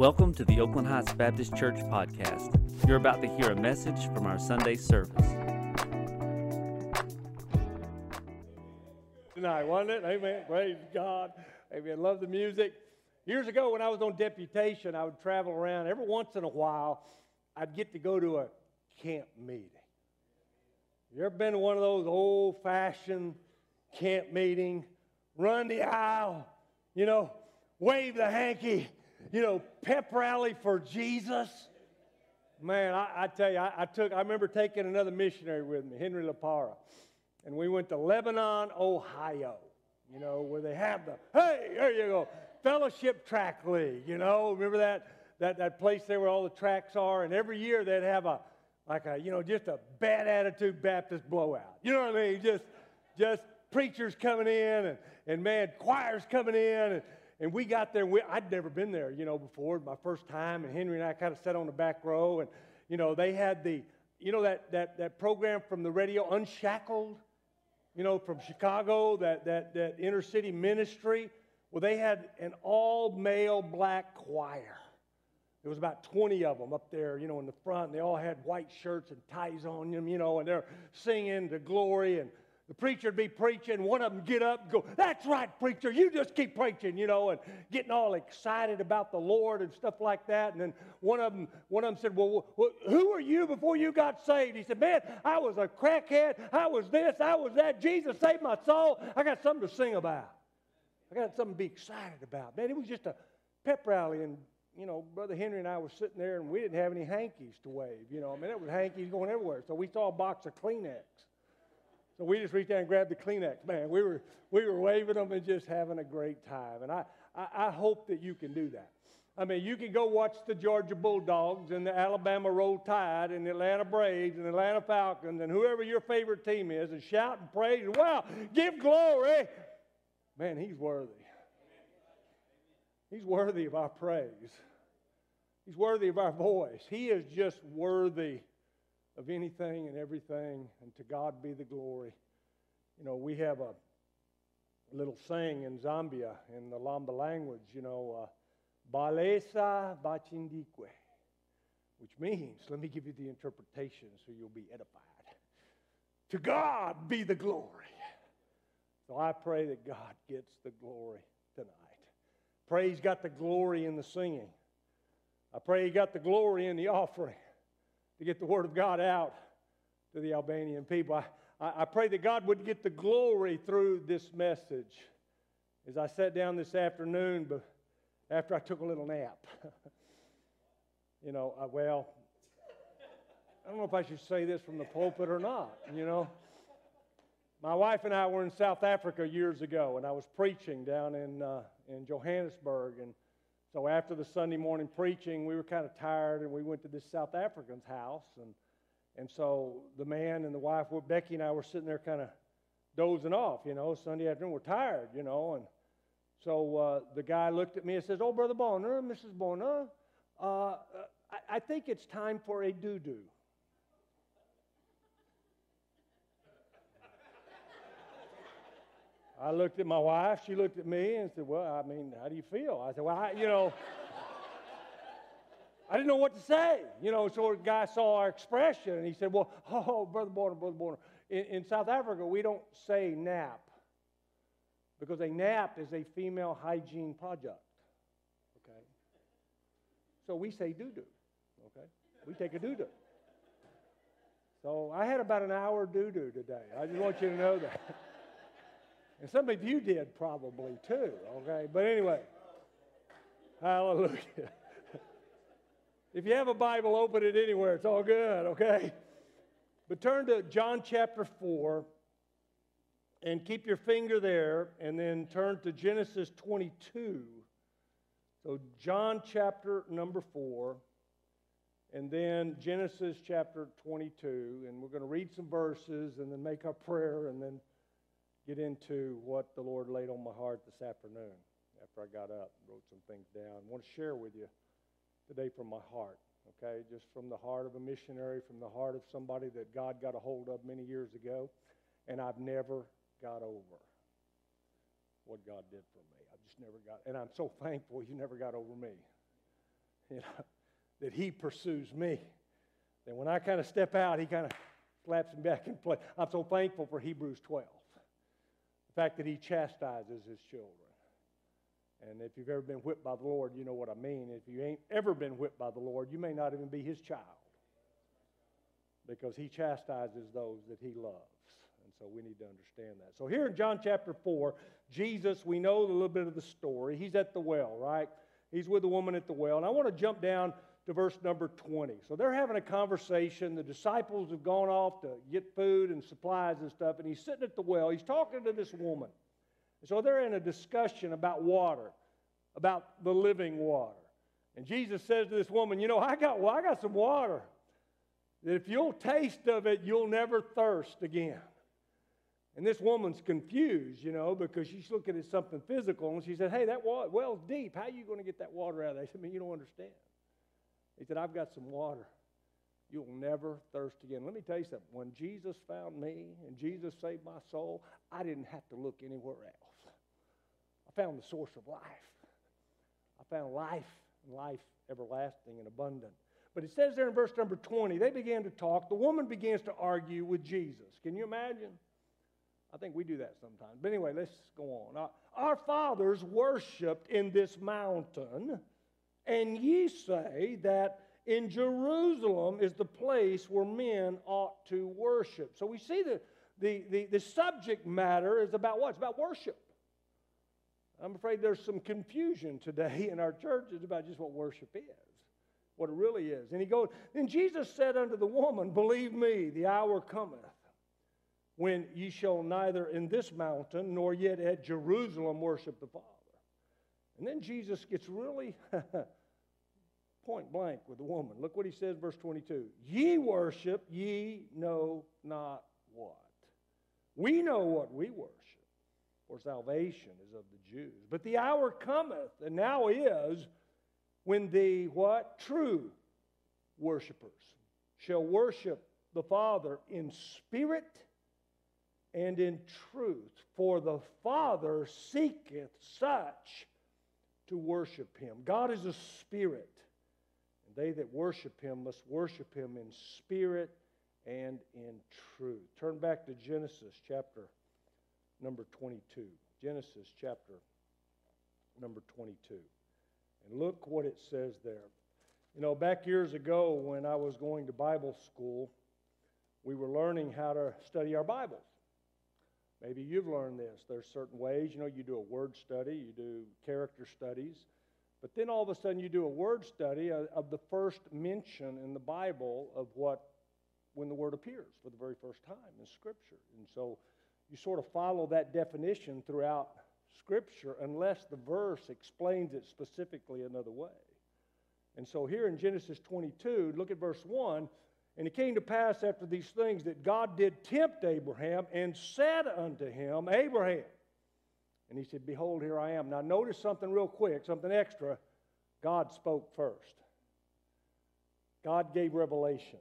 Welcome to the Oakland Heights Baptist Church podcast. You're about to hear a message from our Sunday service. Tonight, wasn't it? Amen. Praise God. Amen. Love the music. Years ago, when I was on deputation, I would travel around. Every once in a while, I'd get to go to a camp meeting. You ever been to one of those old fashioned camp meeting? Run the aisle, you know, wave the hanky, you know, pep rally for Jesus. Man, I, I tell you, I, I, took, I remember taking another missionary with me, Henry LaPara, and we went to Lebanon, Ohio, you know, where they have the, hey, there you go, Fellowship Tract League, you know, remember that, that, that place there where all the tracks are, and every year they'd have a, like a, you know, just a bad attitude Baptist blowout. You know what I mean? Just, just preachers coming in and, and man, choirs coming in. And, and we got there. We, I'd never been there, you know, before, my first time. And Henry and I kind of sat on the back row. And, you know, they had the, you know, that, that, that program from the radio, Unshackled, you know, from Chicago, that, that, that inner city ministry. Well, they had an all male black choir. There was about 20 of them up there, you know, in the front. And they all had white shirts and ties on them, you know, and they're singing to glory. And the preacher'd be preaching, one of them get up and go, That's right, preacher, you just keep preaching, you know, and getting all excited about the Lord and stuff like that. And then one of them, one of them said, Well, who were you before you got saved? He said, Man, I was a crackhead, I was this, I was that. Jesus saved my soul. I got something to sing about. I got something to be excited about. Man, it was just a pep rally and you know, Brother Henry and I were sitting there and we didn't have any hankies to wave. You know, I mean, it was hankies going everywhere. So we saw a box of Kleenex. So we just reached out and grabbed the Kleenex. Man, we were, we were waving them and just having a great time. And I, I, I hope that you can do that. I mean, you can go watch the Georgia Bulldogs and the Alabama Roll Tide and the Atlanta Braves and the Atlanta Falcons and whoever your favorite team is and shout and praise. And wow, give glory. Man, he's worthy. He's worthy of our praise. He's worthy of our voice. He is just worthy of anything and everything, and to God be the glory. You know, we have a little saying in Zambia in the Lamba language, you know, uh, bachindique, which means, let me give you the interpretation so you'll be edified. To God be the glory. So I pray that God gets the glory tonight. Pray He's got the glory in the singing. I pray He got the glory in the offering to get the Word of God out to the Albanian people. I, I, pray that God would get the glory through this message. As I sat down this afternoon, but after I took a little nap, you know, I, well, I don't know if I should say this from the pulpit or not, you know. My wife and I were in South Africa years ago, and I was preaching down in, uh, in Johannesburg. And so after the Sunday morning preaching, we were kind of tired and we went to this South African's house. And, and so the man and the wife, Becky and I were sitting there kind of dozing off, you know, Sunday afternoon. We're tired, you know. And so uh, the guy looked at me and says, Oh, Brother Bonner, Mrs. Bonner, uh, I, I think it's time for a doo doo. I looked at my wife. She looked at me and said, Well, I mean, how do you feel? I said, Well, I, you know, I didn't know what to say. You know, so the guy saw our expression and he said, Well, oh, Brother Border, Brother Border. In, in South Africa, we don't say nap because a nap is a female hygiene project. Okay? So we say doo doo. Okay? We take a doo doo. So I had about an hour doo doo today. I just want you to know that. And some of you did probably too, okay? But anyway, hallelujah. if you have a Bible, open it anywhere. It's all good, okay? But turn to John chapter 4 and keep your finger there and then turn to Genesis 22. So, John chapter number 4 and then Genesis chapter 22. And we're going to read some verses and then make our prayer and then get into what the Lord laid on my heart this afternoon after I got up wrote some things down. I want to share with you today from my heart, okay? Just from the heart of a missionary, from the heart of somebody that God got a hold of many years ago, and I've never got over what God did for me. I've just never got, and I'm so thankful you never got over me. you know, that he pursues me. That when I kind of step out, he kind of slaps me back in place. I'm so thankful for Hebrews 12. Fact that he chastises his children. And if you've ever been whipped by the Lord, you know what I mean. If you ain't ever been whipped by the Lord, you may not even be his child because he chastises those that he loves. And so we need to understand that. So here in John chapter 4, Jesus, we know a little bit of the story. He's at the well, right? He's with the woman at the well. And I want to jump down to verse number 20. So they're having a conversation. The disciples have gone off to get food and supplies and stuff, and he's sitting at the well. He's talking to this woman. So they're in a discussion about water, about the living water. And Jesus says to this woman, You know, I got, well, I got some water that if you'll taste of it, you'll never thirst again. And this woman's confused, you know, because she's looking at something physical, and she said, Hey, that well's deep. How are you going to get that water out of there? I said, I mean, you don't understand. He said, I've got some water. You'll never thirst again. Let me tell you something. When Jesus found me and Jesus saved my soul, I didn't have to look anywhere else. I found the source of life. I found life life everlasting and abundant. But it says there in verse number 20, they began to talk. The woman begins to argue with Jesus. Can you imagine? I think we do that sometimes. But anyway, let's go on. Our, our fathers worshiped in this mountain, and ye say that in Jerusalem is the place where men ought to worship. So we see the, the, the, the subject matter is about what? It's about worship. I'm afraid there's some confusion today in our churches about just what worship is what it really is. And he goes, Then Jesus said unto the woman, Believe me, the hour cometh when ye shall neither in this mountain nor yet at Jerusalem worship the Father. And then Jesus gets really point blank with the woman. Look what he says, verse 22 Ye worship, ye know not what. We know what we worship, for salvation is of the Jews. But the hour cometh, and now is when the what? True worshipers shall worship the Father in spirit and in truth. For the Father seeketh such to worship him. God is a spirit, and they that worship him must worship him in spirit and in truth. Turn back to Genesis chapter number 22. Genesis chapter number 22. And look what it says there. You know, back years ago when I was going to Bible school, we were learning how to study our Bibles. Maybe you've learned this. There's certain ways, you know, you do a word study, you do character studies, but then all of a sudden you do a word study of the first mention in the Bible of what, when the word appears for the very first time in Scripture. And so you sort of follow that definition throughout Scripture unless the verse explains it specifically another way. And so here in Genesis 22, look at verse 1. And it came to pass after these things that God did tempt Abraham and said unto him, Abraham. And he said, Behold, here I am. Now, notice something real quick, something extra. God spoke first. God gave revelation.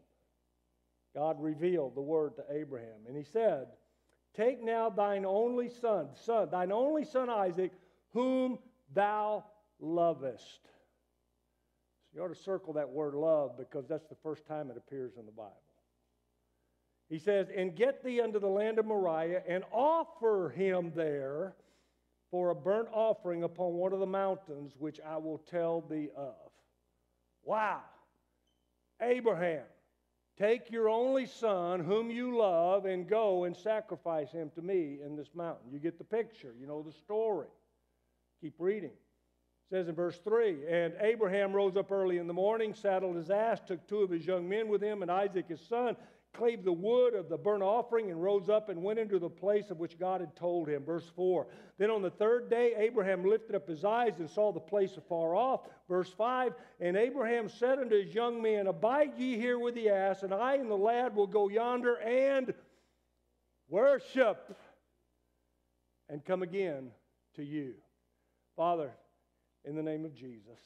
God revealed the word to Abraham. And he said, Take now thine only son, son, thine only son Isaac, whom thou lovest. You ought to circle that word love because that's the first time it appears in the Bible. He says, And get thee unto the land of Moriah and offer him there for a burnt offering upon one of the mountains which I will tell thee of. Wow. Abraham, Take your only son, whom you love, and go and sacrifice him to me in this mountain. You get the picture, you know the story. Keep reading. Says in verse 3 And Abraham rose up early in the morning, saddled his ass, took two of his young men with him, and Isaac his son, clave the wood of the burnt offering and rose up and went into the place of which God had told him. Verse 4. Then on the third day, Abraham lifted up his eyes and saw the place afar off. Verse 5. And Abraham said unto his young men, Abide ye here with the ass, and I and the lad will go yonder and worship and come again to you. Father, in the name of Jesus,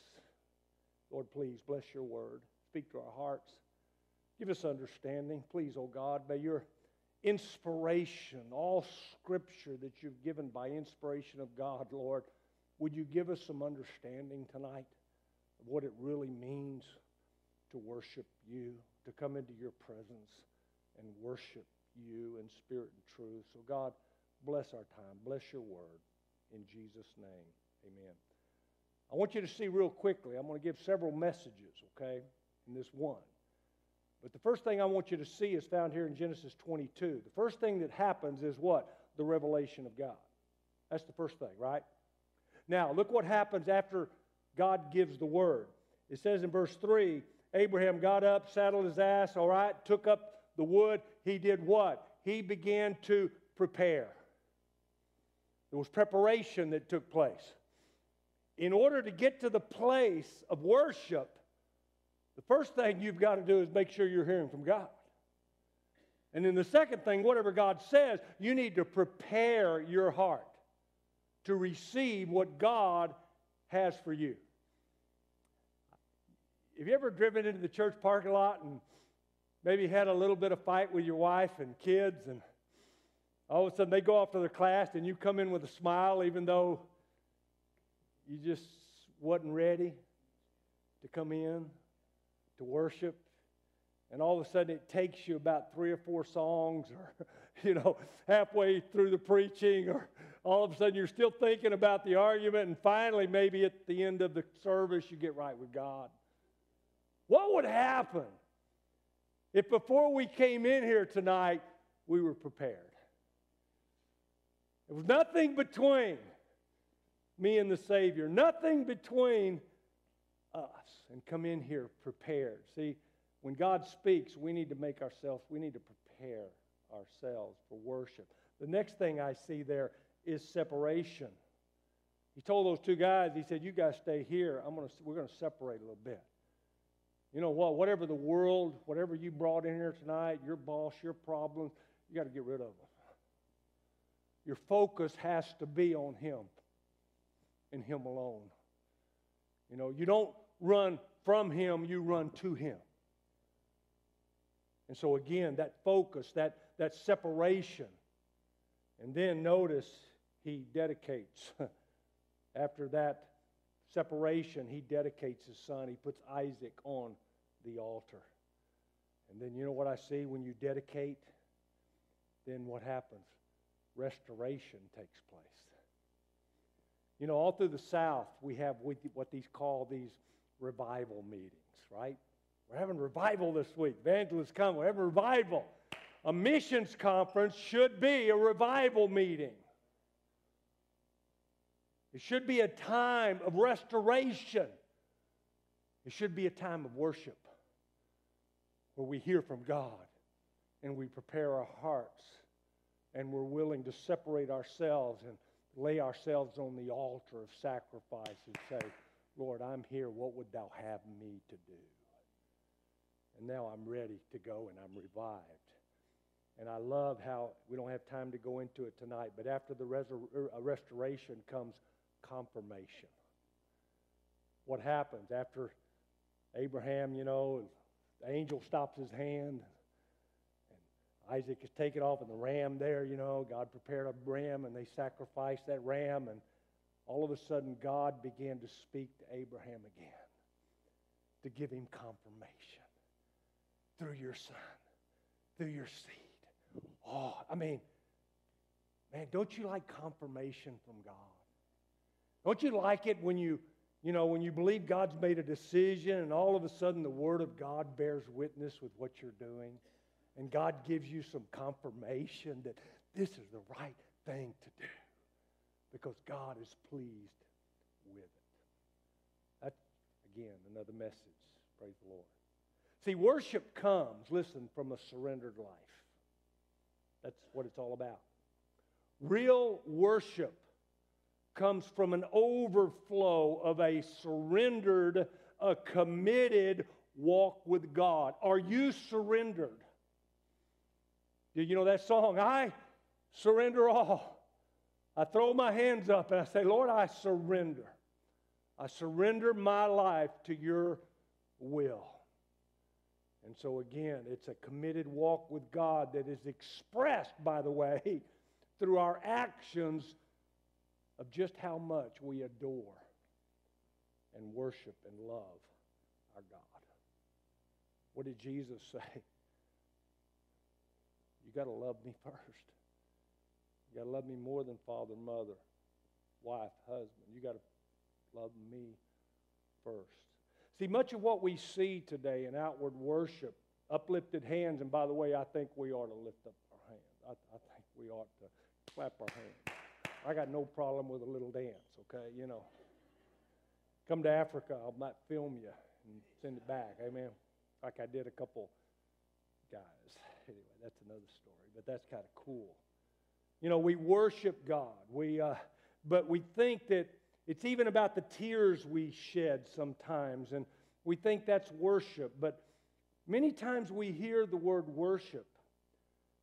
Lord, please bless your word. Speak to our hearts. Give us understanding, please, oh God. May your inspiration, all scripture that you've given by inspiration of God, Lord, would you give us some understanding tonight of what it really means to worship you, to come into your presence and worship you in spirit and truth. So, God, bless our time. Bless your word. In Jesus' name, amen. I want you to see real quickly, I'm going to give several messages, okay, in this one. But the first thing I want you to see is found here in Genesis 22. The first thing that happens is what? The revelation of God. That's the first thing, right? Now, look what happens after God gives the word. It says in verse 3 Abraham got up, saddled his ass, all right, took up the wood. He did what? He began to prepare. There was preparation that took place. In order to get to the place of worship, the first thing you've got to do is make sure you're hearing from God. And then the second thing, whatever God says, you need to prepare your heart to receive what God has for you. Have you ever driven into the church parking lot and maybe had a little bit of fight with your wife and kids, and all of a sudden they go off to their class and you come in with a smile even though you just wasn't ready to come in? to worship. And all of a sudden, it takes you about three or four songs, or, you know, halfway through the preaching, or all of a sudden you're still thinking about the argument, and finally, maybe at the end of the service, you get right with God. What would happen if before we came in here tonight, we were prepared? There was nothing between me and the Savior, nothing between us and come in here prepared. See, when God speaks, we need to make ourselves, we need to prepare ourselves for worship. The next thing I see there is separation. He told those two guys, he said, You guys stay here. I'm gonna, we're going to separate a little bit. You know what? Whatever the world, whatever you brought in here tonight, your boss, your problems, you got to get rid of them. Your focus has to be on Him and Him alone. You know, you don't run from Him, you run to Him. And so, again, that focus, that, that separation. And then notice he dedicates. After that separation, he dedicates his son. He puts Isaac on the altar. And then you know what I see when you dedicate? Then what happens? Restoration takes place. You know, all through the South, we have what these call these revival meetings, right? We're having revival this week. Evangelists come, we're having revival. A missions conference should be a revival meeting. It should be a time of restoration. It should be a time of worship where we hear from God and we prepare our hearts and we're willing to separate ourselves and lay ourselves on the altar of sacrifice and say, Lord, I'm here. What would thou have me to do? And now I'm ready to go and I'm revived. And I love how we don't have time to go into it tonight, but after the resur- uh, restoration comes confirmation. What happens after Abraham, you know, the angel stops his hand, and Isaac is taken off, and the ram there, you know, God prepared a ram, and they sacrificed that ram, and all of a sudden God began to speak to Abraham again to give him confirmation through your son, through your seed. Oh, I mean, man, don't you like confirmation from God? Don't you like it when you, you know, when you believe God's made a decision and all of a sudden the Word of God bears witness with what you're doing and God gives you some confirmation that this is the right thing to do? because God is pleased with it. That's, again, another message. Praise the Lord. See, worship comes, listen, from a surrendered life. That's what it's all about. Real worship comes from an overflow of a surrendered, a committed walk with God. Are you surrendered? You know that song? I surrender all. I throw my hands up and I say, Lord, I surrender. I surrender my life to your will. And so, again, it's a committed walk with God that is expressed, by the way, through our actions of just how much we adore and worship and love our God. What did Jesus say? You got to love me first. You got to love me more than father, mother, wife, husband. You got to love me first. See, much of what we see today in outward worship, uplifted hands, and by the way, I think we ought to lift up our hands. I, I think we ought to clap our hands. I got no problem with a little dance, okay? You know. Come to Africa, I might film you and send it back. Amen. Like I did a couple guys. Anyway, that's another story, but that's kind of cool. You know, we worship God. We, uh, but we think that it's even about the tears we shed sometimes, and we think that's worship. But many times we hear the word worship,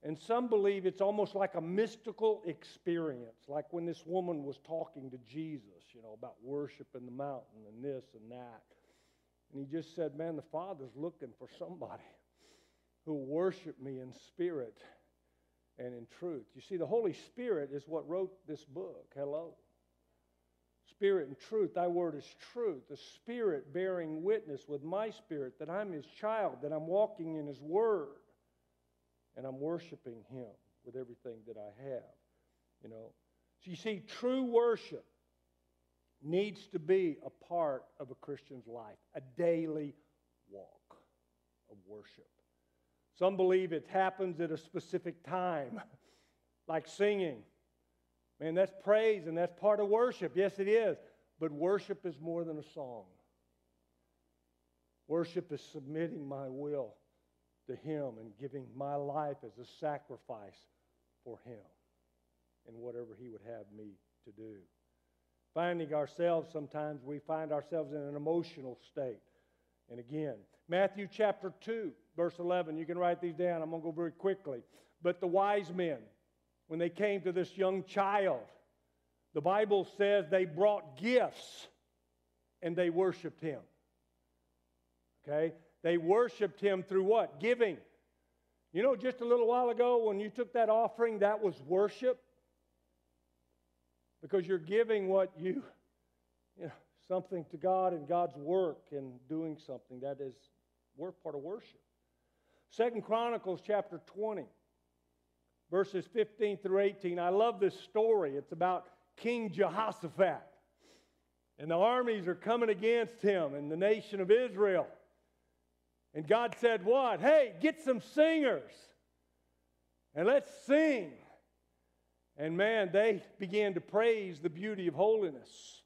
and some believe it's almost like a mystical experience, like when this woman was talking to Jesus, you know, about worship in the mountain and this and that. And he just said, Man, the Father's looking for somebody who worship me in spirit and in truth. You see, the Holy Spirit is what wrote this book. Hello. Spirit and truth, thy word is truth. The Spirit bearing witness with my spirit that I'm his child, that I'm walking in his word, and I'm worshiping him with everything that I have. You know. So you see, true worship needs to be a part of a Christian's life, a daily walk of worship. Some believe it happens at a specific time, like singing. Man, that's praise and that's part of worship. Yes, it is. But worship is more than a song. Worship is submitting my will to Him and giving my life as a sacrifice for Him and whatever He would have me to do. Finding ourselves, sometimes we find ourselves in an emotional state. And again, Matthew chapter 2, verse 11, you can write these down. I'm going to go very quickly. But the wise men, when they came to this young child, the Bible says they brought gifts and they worshiped him. Okay? They worshiped him through what? Giving. You know, just a little while ago when you took that offering, that was worship because you're giving what you, you know, something to God and God's work and doing something that is part of worship. Second Chronicles chapter 20, verses 15 through 18. I love this story. It's about King Jehoshaphat. And the armies are coming against him and the nation of Israel. And God said, What? Hey, get some singers and let's sing. And man, they began to praise the beauty of holiness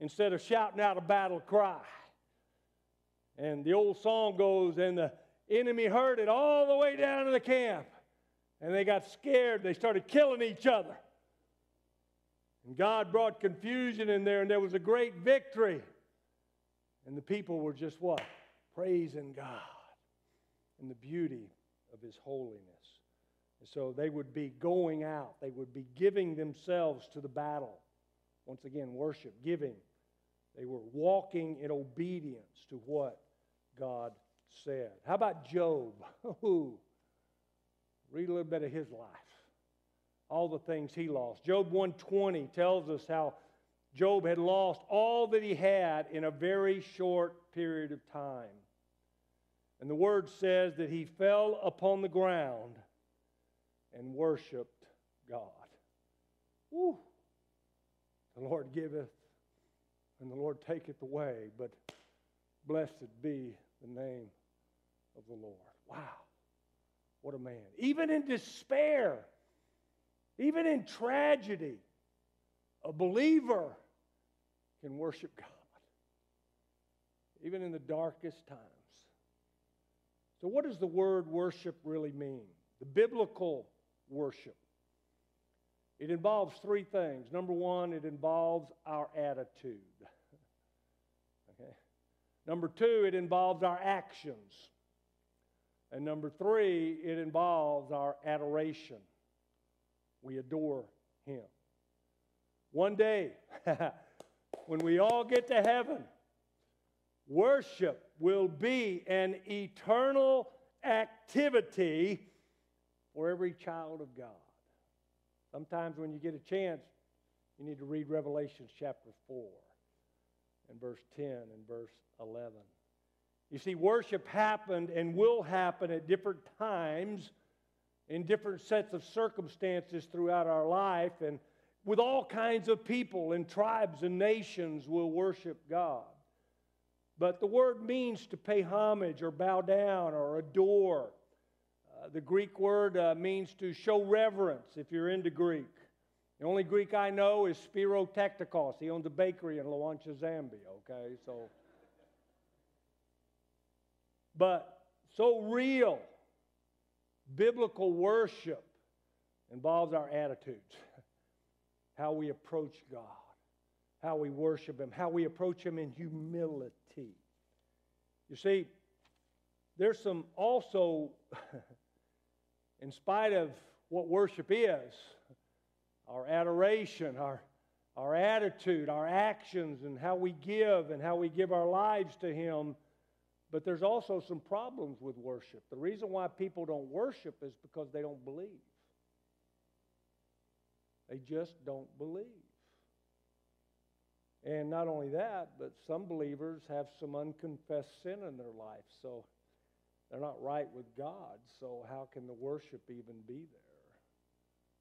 instead of shouting out a battle cry. And the old song goes, and the enemy heard it all the way down to the camp. And they got scared. They started killing each other. And God brought confusion in there, and there was a great victory. And the people were just what? Praising God and the beauty of His holiness. And so they would be going out, they would be giving themselves to the battle. Once again, worship, giving. They were walking in obedience to what God said. How about Job? Read a little bit of his life. All the things he lost. Job 120 tells us how Job had lost all that he had in a very short period of time. And the word says that he fell upon the ground and worshiped God. Woo. The Lord giveth and the Lord taketh away, but blessed be the name of the Lord. Wow. What a man. Even in despair, even in tragedy, a believer can worship God. Even in the darkest times. So, what does the word worship really mean? The biblical worship. It involves three things. Number one, it involves our attitude. okay? Number two, it involves our actions. And number three, it involves our adoration. We adore Him. One day, when we all get to heaven, worship will be an eternal activity for every child of God. Sometimes when you get a chance, you need to read Revelation chapter 4. and verse 10 and verse 11. You see, worship happened and will happen at different times in different sets of circumstances throughout our life, and with all kinds of people and tribes and nations will worship God. But the word means to pay homage or bow down or adore. Uh, the Greek word uh, means to show reverence if you're into Greek. The only Greek I know is Spiro Tektikos. He owns a bakery in Luanshya, Zambia, okay? So, but so real, biblical worship involves our attitudes, how we approach God, how we worship Him, how we approach Him in humility. You see, there's some also, in spite of what worship is, our adoration, our, our attitude, our actions, and how we give and how we give our lives to Him. But there's also some problems with worship. The reason why people don't worship is because they don't believe. They just don't believe. And not only that, but some believers have some unconfessed sin in their life. So they're not right with God. So how can the worship even be there?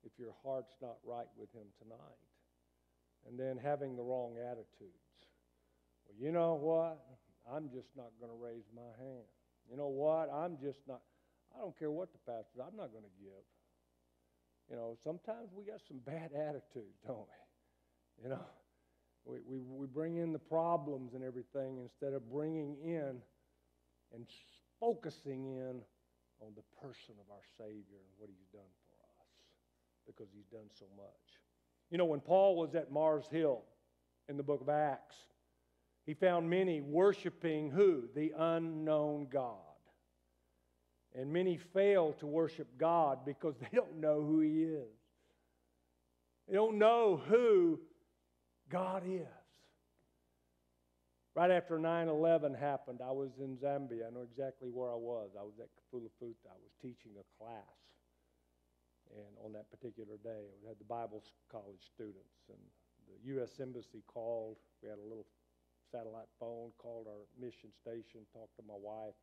if your heart's not right with Him tonight. And then having the wrong attitudes. Well, you know what? I'm just not going to raise my hand. You know what? I'm just not, I don't care what the pastor, I'm not going to give. You know, sometimes we got some bad attitudes, don't we? You know, we, we, we bring in the problems and everything instead of bringing in and focusing in on the person of our Savior and what He's done for us because he's done so much. You know, when Paul was at Mars Hill in the book of Acts, he found many worshiping who? The unknown God. And many fail to worship God because they don't know who He is. They don't know who God is. Right after 9 11 happened, I was in Zambia. I know exactly where I was. I was at Kafula Futa. I was teaching a class. And on that particular day, we had the Bible college students, and the U.S. Embassy called. We had a little satellite phone, called our mission station, talked to my wife.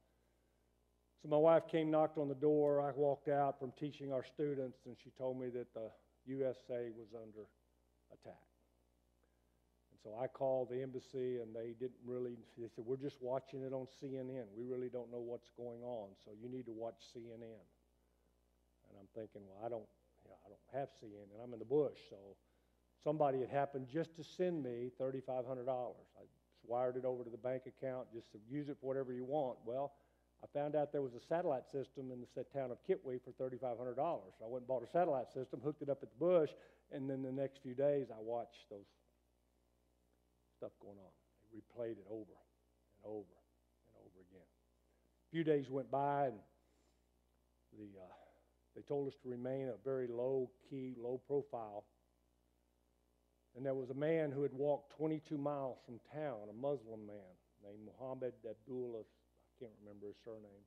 So my wife came, knocked on the door. I walked out from teaching our students, and she told me that the USA was under attack. And so I called the embassy, and they didn't really. They said, "We're just watching it on CNN. We really don't know what's going on, so you need to watch CNN." And I'm thinking, well, I don't, I don't have CNN. I'm in the bush, so somebody had happened just to send me $3,500. Wired it over to the bank account just to use it for whatever you want. Well, I found out there was a satellite system in the town of Kitwe for $3,500. So I went and bought a satellite system, hooked it up at the bush, and then the next few days I watched those stuff going on. They replayed it over and over and over again. A few days went by, and the uh, they told us to remain a very low key, low profile. And there was a man who had walked 22 miles from town, a Muslim man named Muhammad Abdullah, I can't remember his surname.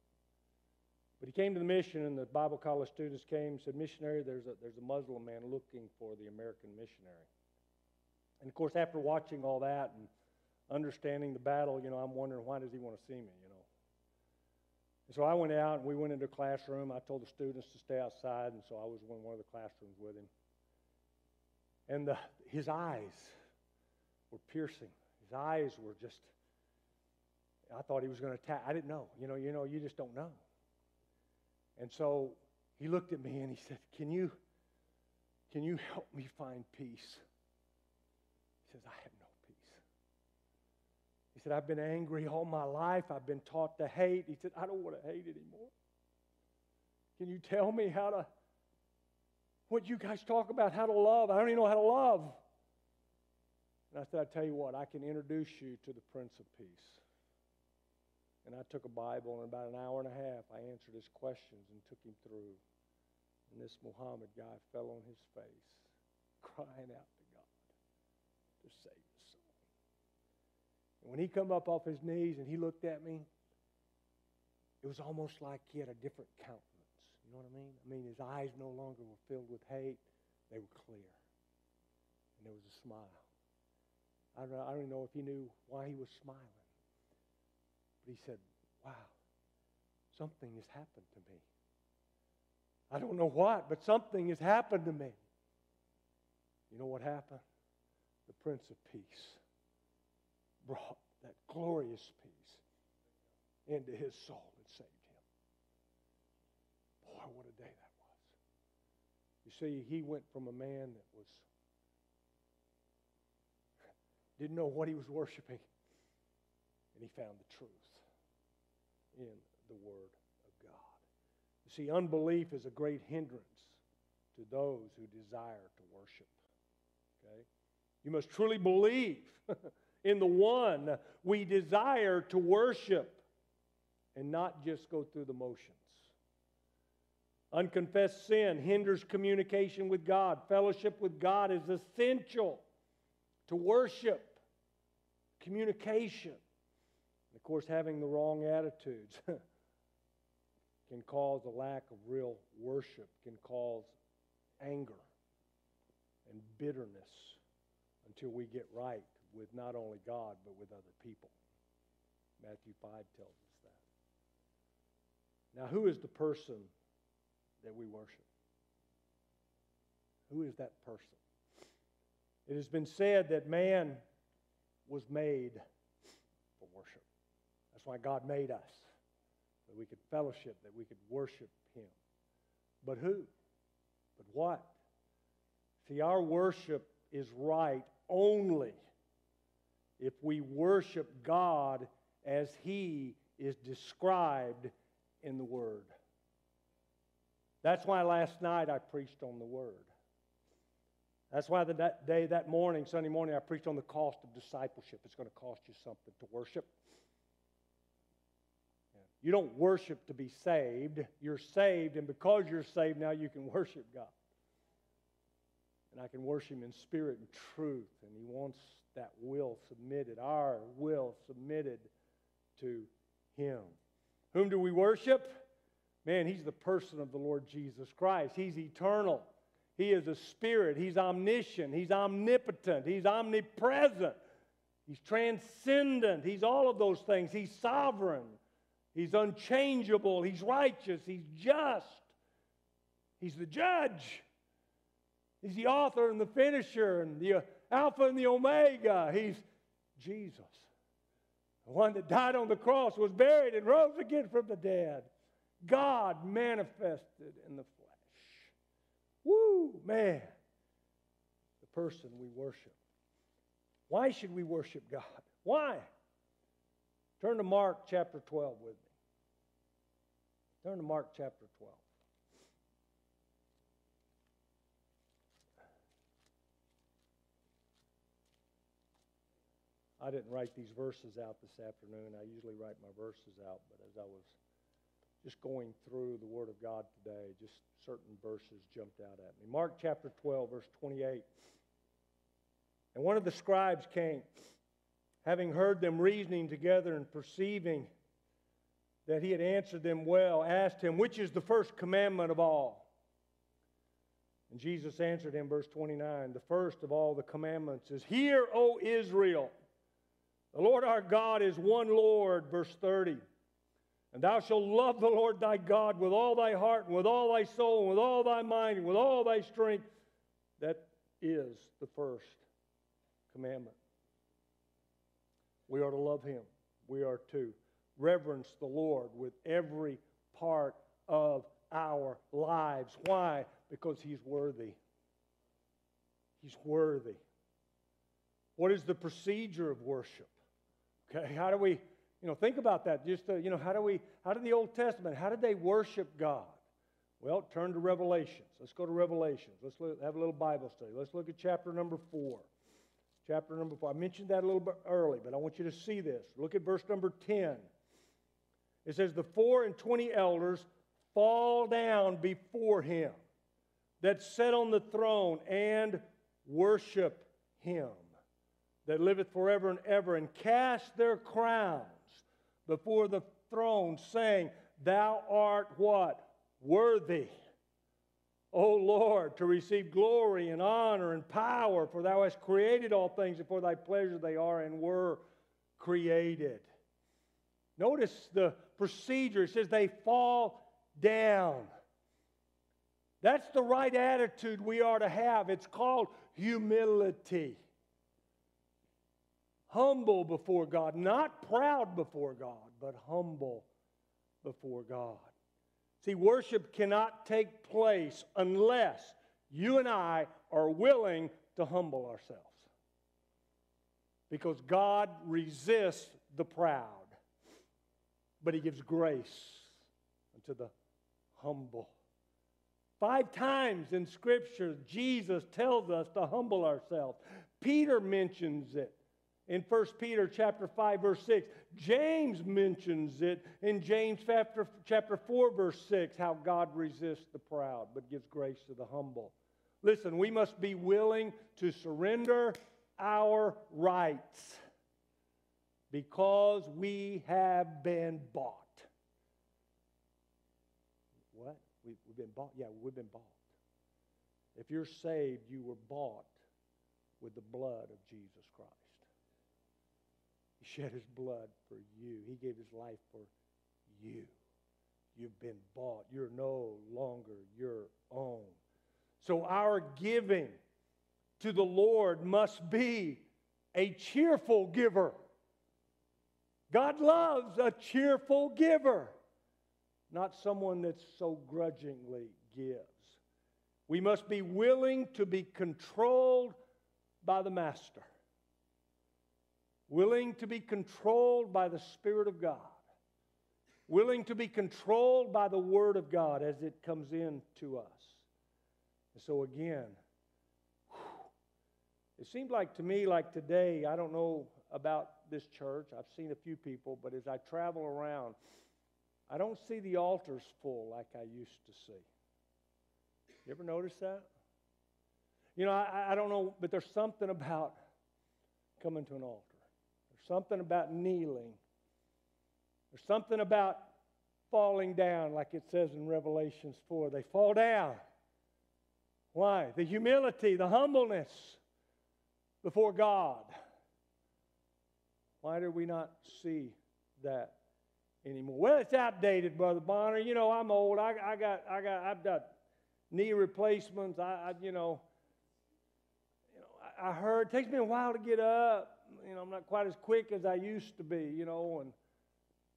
But he came to the mission, and the Bible college students came and said, Missionary, there's a, there's a Muslim man looking for the American missionary. And of course, after watching all that and understanding the battle, you know, I'm wondering why does he want to see me, you know? And so I went out and we went into a classroom. I told the students to stay outside, and so I was in one of the classrooms with him. And the, his eyes were piercing. His eyes were just, I thought he was going to attack. I didn't know. You know, you know, you just don't know. And so he looked at me and he said, Can you, can you help me find peace? He says, I have no peace. he said, I've been angry all my life. I've been taught to hate. He said, I don't want to hate anymore. Can you tell me how to, what you guys talk about, how to love? I don't even know how to love. And I said, I tell you what, I can introduce you to the Prince of Peace. And I took a Bible, and in about an hour and a half, I answered his questions and took him through. And this Muhammad guy fell on his face, crying out to God to save his soul. and when he come up off his knees and he looked at me, it was almost like he had a different countenance. You know what I mean? I mean, his eyes no longer were filled with hate, they were clear. And there was a smile. I don't, I don't know if he knew why he was smiling. But he said, Wow, something has happened to me. I don't know what, but something has happened to me. You know what happened? The Prince of Peace brought that glorious peace into his soul and saved him. Boy, what a day that was. You see, he went from a man that was didn't know what he was worshiping, and he found the truth in the Word of God. You see, unbelief is a great hindrance to those who desire to worship. Okay? You must truly believe in the one we desire to worship and not just go through the motions. Unconfessed sin hinders communication with God. Fellowship with God is essential to worship communication. And of course, having the wrong attitudes can cause a lack of real worship, can cause anger and bitterness until we get right with not only God, but with other people. Matthew 5 tells us that. Now, who is the person that we worship? Who is that person? It has been said that man was made for worship. That's why God made us, that we could fellowship, that we could worship Him. But who? But what? See, our worship is right only if we worship God as He is described in the Word. That's why last night I preached on the Word. That's why the, that day, that morning, Sunday morning, I preached on the cost of discipleship. It's going to cost you something to worship. You don't worship to be saved. You're saved, and because you're saved, now you can worship God. And I can worship Him in spirit and truth, and He wants that will submitted, our will submitted to Him. Whom do we worship? Man, He's the person of the Lord Jesus Christ. He's eternal. He is a spirit. He's omniscient. He's omnipotent. He's omnipresent. He's transcendent. He's all of those things. He's sovereign. He's unchangeable. He's righteous. He's just. He's the judge. He's the author and the finisher and the uh, Alpha and the Omega. He's Jesus. The one that died on the cross, was buried, and rose again from the dead. God manifested in the Woo, man. The person we worship. Why should we worship God? Why? Turn to Mark chapter 12 with me. Turn to Mark chapter 12. I didn't write these verses out this afternoon. I usually write my verses out, but as I was just going through the Word of God today, just certain verses jumped out at me. Mark chapter 12, verse 28. And one of the scribes came, having heard them reasoning together and perceiving that he had answered them well, asked him, Which is the first commandment of all? And Jesus answered him, verse 29, The first of all the commandments is, Hear, O Israel, the Lord our God is one Lord, verse 30. And thou shalt love the Lord thy God with all thy heart, and with all thy soul, and with all thy mind, and with all thy strength. That is the first commandment. We are to love him. We are to reverence the Lord with every part of our lives. Why? Because he's worthy. He's worthy. What is the procedure of worship? Okay, how do we you know, think about that. Just, uh, you know, how do we, how did the Old Testament, how did they worship God? Well, turn to Revelations. Let's go to Revelations. Let's look, have a little Bible study. Let's look at chapter number four. Chapter number four. I mentioned that a little bit early, but I want you to see this. Look at verse number 10. It says, The four and twenty elders fall down before him that sat on the throne and worship him that liveth forever and ever and cast their crowns before the throne, saying, Thou art what? Worthy. O Lord, to receive glory and honor and power, for thou hast created all things, and for thy pleasure they are and were created. Notice the procedure. It says they fall down. That's the right attitude we are to have. It's called humility. Humble before God, not proud before God, but humble before God. See, worship cannot take place unless you and I are willing to humble ourselves. Because God resists the proud, but He gives grace unto the humble. Five times in Scripture, Jesus tells us to humble ourselves. Peter mentions it in 1 Peter chapter 5 verse 6. James mentions it in James chapter, chapter 4 verse 6 how God resists the proud but gives grace to the humble. Listen, we must be willing to surrender our rights because we have been bought. What? We, have been bought? Yeah, we've been bought. If you're saved, you were bought with the blood of Jesus Christ. He shed his blood for you. He gave his life for you. You've been bought. You're no longer your own. So our giving to the Lord must be a cheerful giver. God loves a cheerful giver, not someone that so grudgingly gives. We must be willing to be controlled by the Master willing to be controlled by the Spirit of God, willing to be controlled by the Word of God as it comes in to us. And so, again, it seemed like to me, like today, I don't know about this church. I've seen a few people, but as I travel around, I don't see the altars full like I used to see. You ever notice that? You know, I, I don't know, but there's something about coming to an altar something about kneeling. There's something about falling down, like it says in Revelations 4. They fall down. Why? The humility, the humbleness before God. Why do we not see that anymore? Well, it's outdated, Brother Bonner. You know, I'm old. I, I got, I got, I've got knee replacements. I, I you know, you know, I, I heard it takes me a while to get up you know, I'm not quite as quick as I used to be, you know, and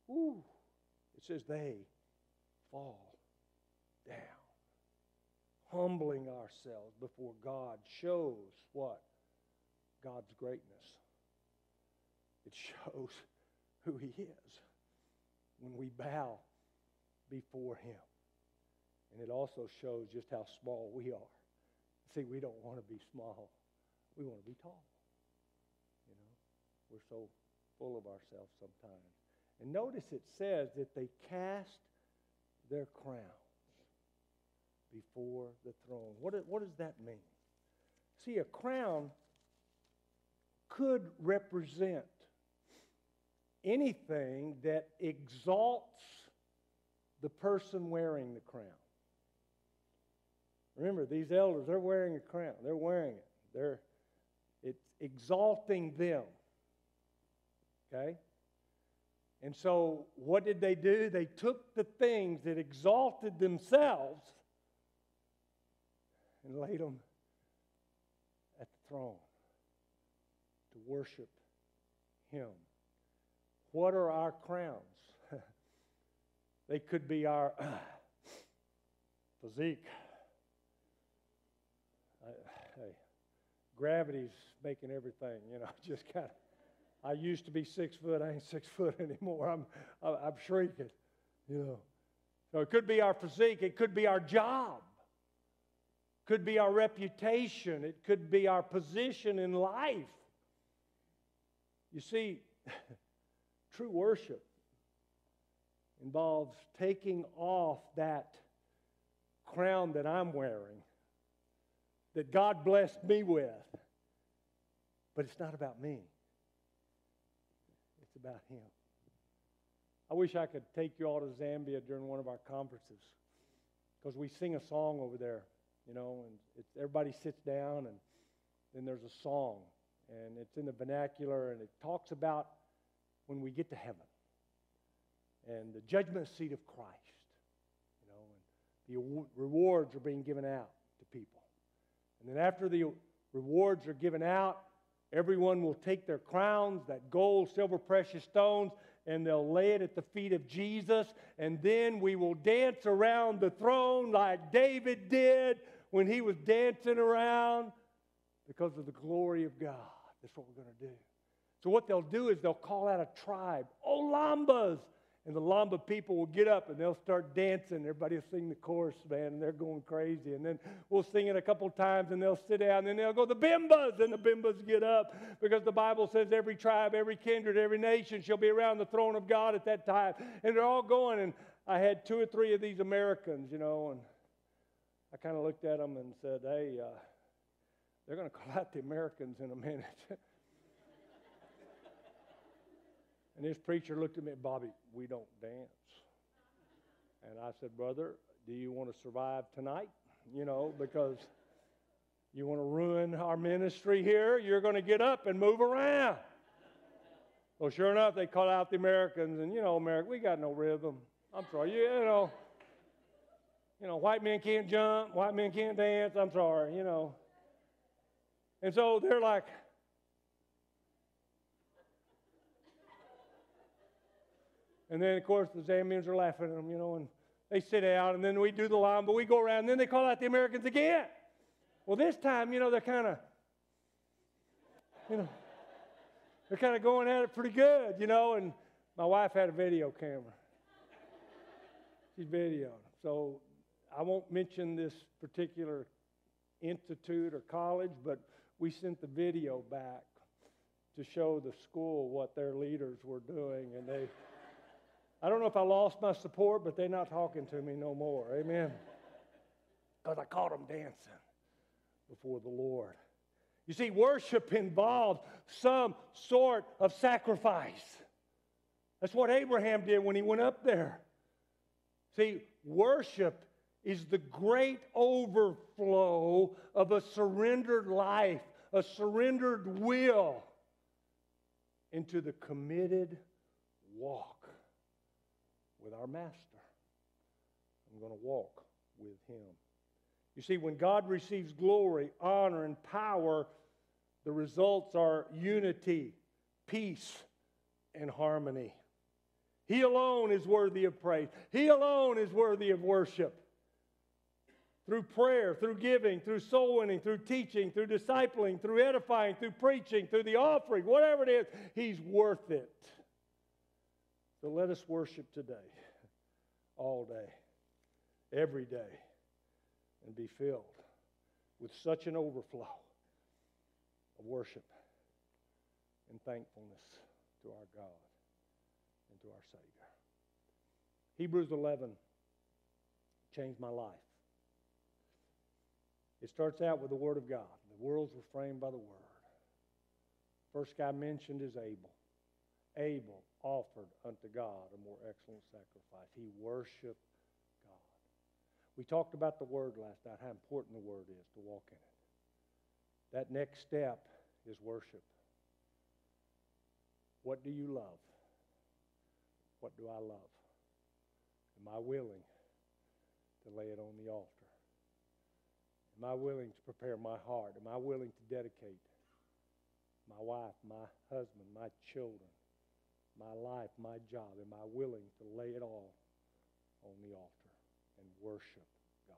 whoo, it says they fall down. Humbling ourselves before God shows what? God's greatness. It shows who He is when we bow before Him. And it also shows just how small we are. See, we don't want to be small, we want to be tall. We're so full of ourselves sometimes. And notice it says that they cast their crowns before the throne. What, what does that mean? See, a crown could represent anything that exalts the person wearing the crown. Remember, these elders, they're wearing a crown. They're wearing it. They're, it's exalting them. Okay? And so, what did they do? They took the things that exalted themselves and laid them at the throne to worship Him. What are our crowns? they could be our physique. I, hey, gravity's making everything, you know, just kind of I used to be six foot. I ain't six foot anymore. I'm, I'm shrinking, you know. So it could be our physique. It could be our job. Could be our reputation. It could be our position in life. You see, true worship involves taking off that crown that I'm wearing, that God blessed me with. But it's not about me about Him. I wish I could take you all to Zambia during one of our conferences because we sing a song over there you know, and it's, everybody sits down, and then there's a song, and it's in the vernacular, and it talks about when we get to heaven and the judgment seat of Christ, you know, and the rewards are being given out to people. And then after the rewards are given out, everyone will take their crowns, that gold, silver, precious stones, and they'll lay it at the feet of Jesus. And then we will dance around the throne like David did when he was dancing around because of the glory of God. That's what we're going to do. So, what they'll do is they'll call out a tribe, Olambas, and the Lamba people will get up and they'll start dancing. Everybody will sing the chorus, man, and they're going crazy. And then we'll sing it a couple times and they'll sit down and then they'll go, the Bembas, and the Bembas get up because the Bible says every tribe, every kindred, every nation shall be around the throne of God at that time. And they're all going. And I had two or three of these Americans, you know, and I kind of looked at them and said, hey, uh, they're going to call out the Americans in a minute. And this preacher looked at me, Bobby, we don't dance. And I said, Brother, do you want to survive tonight? You know, because you want to ruin our ministry here, you're going to get up and move around. Well, sure enough, they call out the Americans, and you know, America, we got no rhythm. I'm sorry, you, you know, you know, white men can't jump, white men can't dance. I'm sorry, you know. And so they're like, And then, of course, the Zambians are laughing at them, you know, and they sit down, and then we do the line, but we go around, and then they call out the Americans again. Well, this time, you know, they're kind of, you know, they're kind of going at it pretty good, you know, and my wife had a video camera. She's videoing. So I won't mention this particular institute or college, but we sent the video back to show the school what their leaders were doing, and they. I don't know if I lost my support, but they're not talking to me no more. Amen. Because I caught them dancing before the Lord. You see, worship involved some sort of sacrifice. That's what Abraham did when he went up there. See, worship is the great overflow of a surrendered life, a surrendered will into the committed walk with our Master. I'm going to walk with Him. You see, when God receives glory, honor, and power, the results are unity, peace, and harmony. He alone is worthy of praise. He alone is worthy of worship. Through prayer, through giving, through soul winning, through teaching, through discipling, through edifying, through preaching, through the offering, whatever it is, He's worth it. So let us worship today, all day, every day, and be filled with such an overflow of worship and thankfulness to our God and to our Savior. Hebrews 11 changed my life. It starts out with the Word of God. The worlds were framed by the Word. First guy mentioned is Abel. Abel offered unto God a more excellent sacrifice. He worshiped God. We talked about the Word last night, how important the Word is to walk in it. That next step is worship. What do you love? What do I love? Am I willing to lay it on the altar? Am I willing to prepare my heart? Am I willing to dedicate my wife, my husband, my children, my life, my job? Am I willing to lay it all on the altar and worship God?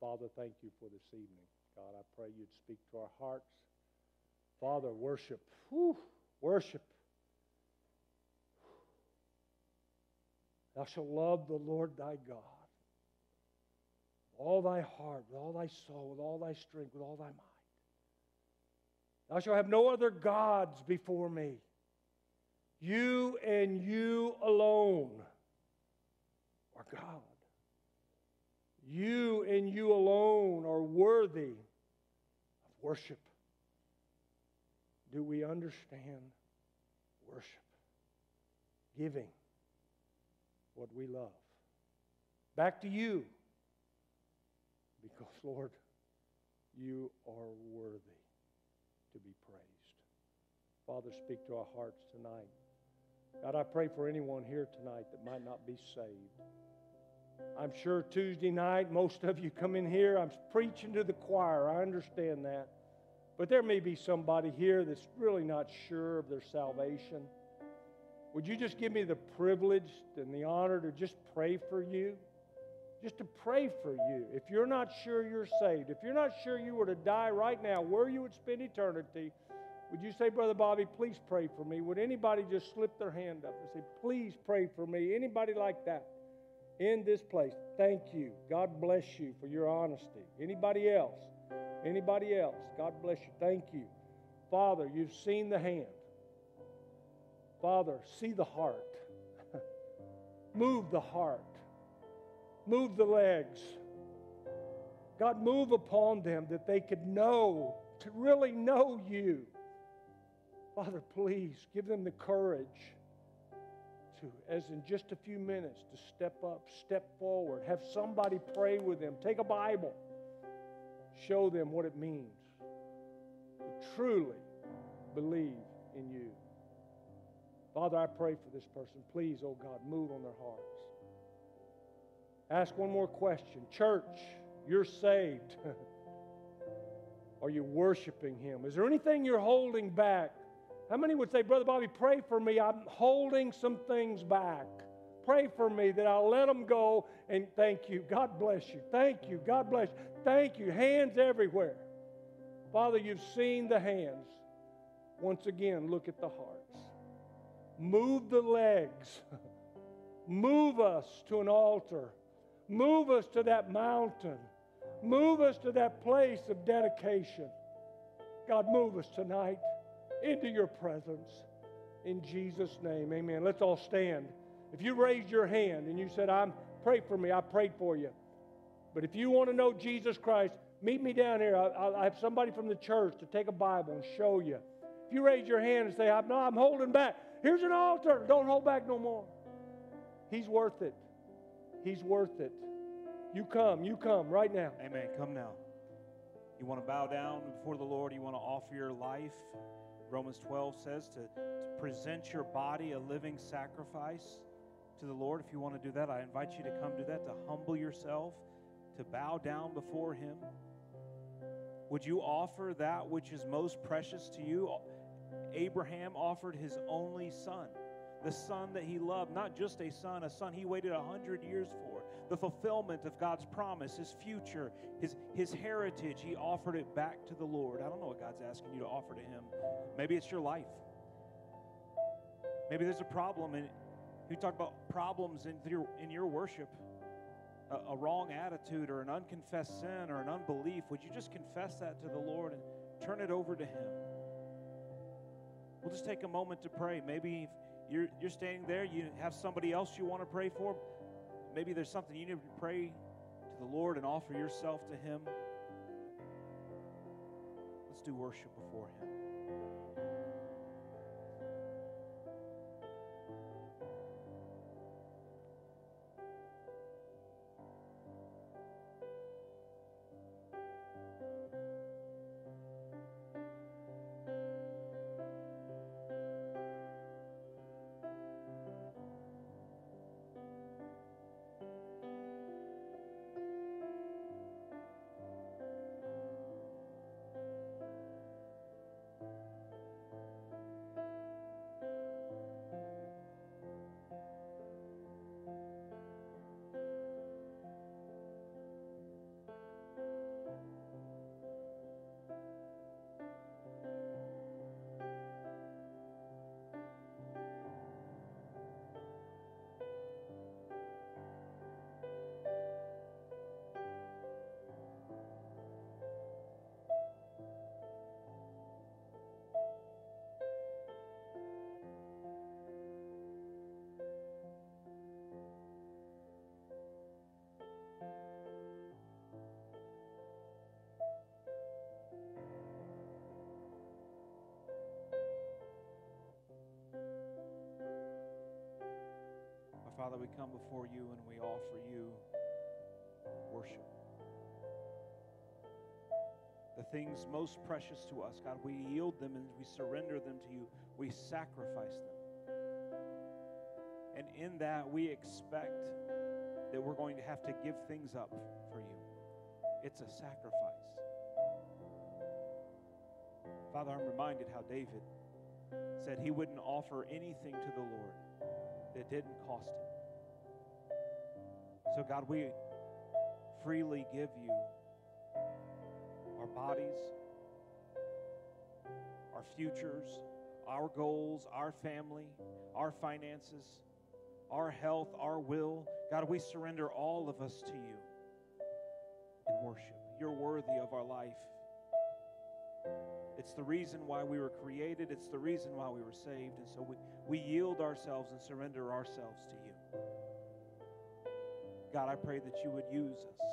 Father, thank you for this evening. God, I pray you'd speak to our hearts. Father, worship. Whew, worship. Thou shalt love the Lord thy God with all thy heart, with all thy soul, with all thy strength, with all thy might. Thou shalt have no other gods before me. You and you alone are God. You and you alone are worthy of worship. Do we understand worship? Giving what we love. Back to you. because, Lord, you are worthy to be praised. Father, speak to our hearts tonight. God, I pray for anyone here tonight that might not be saved. I'm sure Tuesday night, most of you come in here. I'm preaching to the choir. I understand that. But there may be somebody here that's really not sure of their salvation. Would you just give me the privilege and the honor to just pray for you? Just to pray for you. If you're not sure you're saved, if you're not sure you were to die right now, where you would spend eternity, would you say, Brother Bobby, please pray for me? Would anybody just slip their hand up and say, please pray for me? Anybody like that in this place? Thank you. God bless you for your honesty. Anybody else? Anybody else? God bless you. Thank you. Father, you've seen the hand. Father, see the heart. move the heart. Move the legs. God, move upon them that they could know, to really know you. Father, please give them the courage to, as in just a few minutes, to step up, step forward, have somebody pray with them, take a Bible, show them what it means to truly believe in you. Father, I pray for this person. Please, oh God, move on their hearts. Ask one more question. Church, you're saved. Are you worshiping Him? Is there anything you're holding back? How many would say, Brother Bobby, pray for me? I'm holding some things back. Pray for me that I'll let them go and thank you. God bless you. Thank you. God bless you. Thank you. Hands everywhere. Father, you've seen the hands. Once again, look at the hearts. Move the legs. Move us to an altar. Move us to that mountain. Move us to that place of dedication. God, move us tonight into your presence. In Jesus' name, amen. Let's all stand. If you raised your hand and you said, I'm pray for me, I prayed for you. But if you want to know Jesus Christ, meet me down here. I, have somebody from the church to take a Bible and show you. If you raise your hand and say, I'm, no, I'm holding back, here's an altar. Don't hold back no more. He's worth it. He's worth it. You come, you come right now. Amen. Come now. You want to bow down before the Lord, you want to offer your life. Romans 12 says to, to present your body a living sacrifice to the Lord. If you want to do that, I invite you to come do that, to humble yourself, to bow down before Him. Would you offer that which is most precious to you? Abraham offered his only son, the son that he loved, not just a son, a son he waited a hundred years for. The fulfillment of God's promise, his future, his, his heritage, he offered it back to the Lord. I don't know what God's asking you to offer to him. Maybe it's your life. Maybe there's a problem, and you talk about problems in your, in your worship a, a wrong attitude or an unconfessed sin or an unbelief. Would you just confess that to the Lord and turn it over to Him? We'll just take a moment to pray. Maybe you're, you're standing there, you have somebody else you want to pray for. Maybe there's something you need to pray to the Lord and offer yourself to Him. Let's do worship before Him. Father, we come before you and we offer you worship. the things most precious to us. God, we yield them and we surrender them to you. We sacrifice them. And in that, we expect that we're going to have to give things up for you. It's a sacrifice. Father, I'm reminded how David said he wouldn't offer anything to the Lord that didn't cost him. So, God, we freely give you our bodies, our futures, our goals, our family, our finances, our health, our will. God, we surrender all of us to you in worship. You're worthy of our life. It's the reason why we were created. It's the reason why we were saved. And so we, we yield ourselves and surrender ourselves to you. God, I pray that you would use us.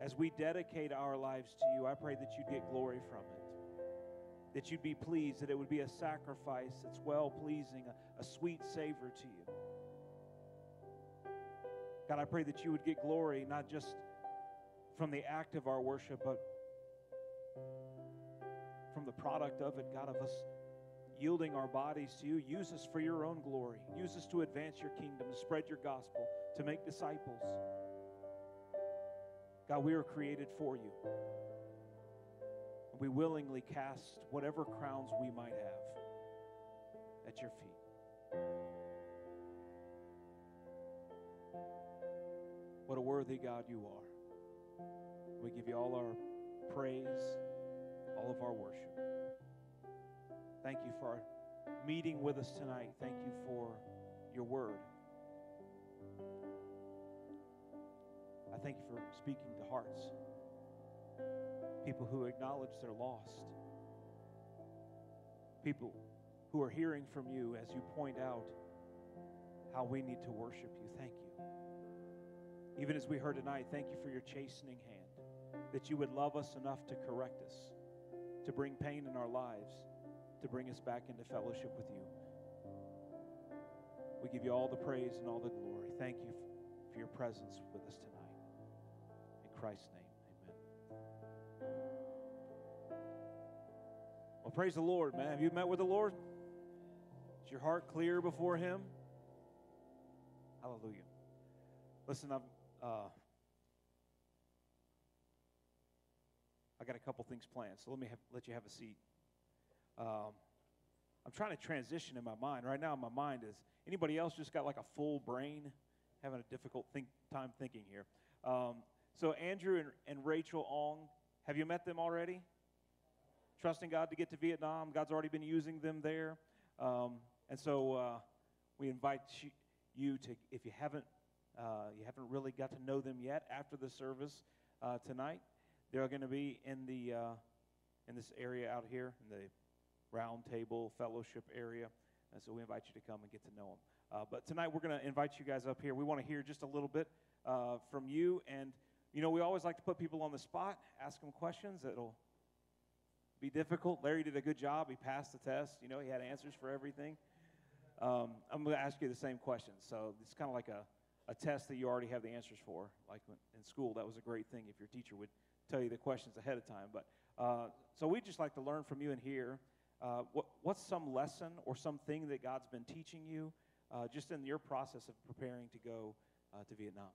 As we dedicate our lives to you, I pray that you'd get glory from it. That you'd be pleased, that it would be a sacrifice that's well pleasing, a, a sweet savor to you. God, I pray that you would get glory not just from the act of our worship, but from the product of it, God, of us yielding our bodies to you. Use us for your own glory. Use us to advance your kingdom, to spread your gospel, to make disciples. God, we are created for you. We willingly cast whatever crowns we might have at your feet. What a worthy God you are. We give you all our praise all of our worship. Thank you for meeting with us tonight. Thank you for your word. I thank you for speaking to hearts. People who acknowledge they're lost. People who are hearing from you as you point out how we need to worship you. Thank you. Even as we heard tonight, thank you for your chastening hand, that you would love us enough to correct us to bring pain in our lives, to bring us back into fellowship with you. We give you all the praise and all the glory. Thank you for your presence with us tonight. In Christ's name, amen. Well, praise the Lord, man. Have you met with the Lord? Is your heart clear before Him? Hallelujah. Listen, I'm. Uh, I got a couple things planned, so let me have, let you have a seat. Um, I'm trying to transition in my mind. Right now, my mind is anybody else just got like a full brain, having a difficult think, time thinking here. Um, so, Andrew and, and Rachel Ong, have you met them already? Trusting God to get to Vietnam. God's already been using them there. Um, and so, uh, we invite you to, if you haven't, uh, you haven't really got to know them yet after the service uh, tonight, they're going to be in the uh, in this area out here in the round table fellowship area, and so we invite you to come and get to know them. Uh, but tonight we're going to invite you guys up here. We want to hear just a little bit uh, from you, and you know we always like to put people on the spot, ask them questions that'll be difficult. Larry did a good job. He passed the test. You know he had answers for everything. Um, I'm going to ask you the same questions. So it's kind of like a, a test that you already have the answers for. Like in school, that was a great thing if your teacher would tell you the questions ahead of time. But uh, so we'd just like to learn from you and hear uh, what, what's some lesson or something that God's been teaching you uh, just in your process of preparing to go uh, to Vietnam.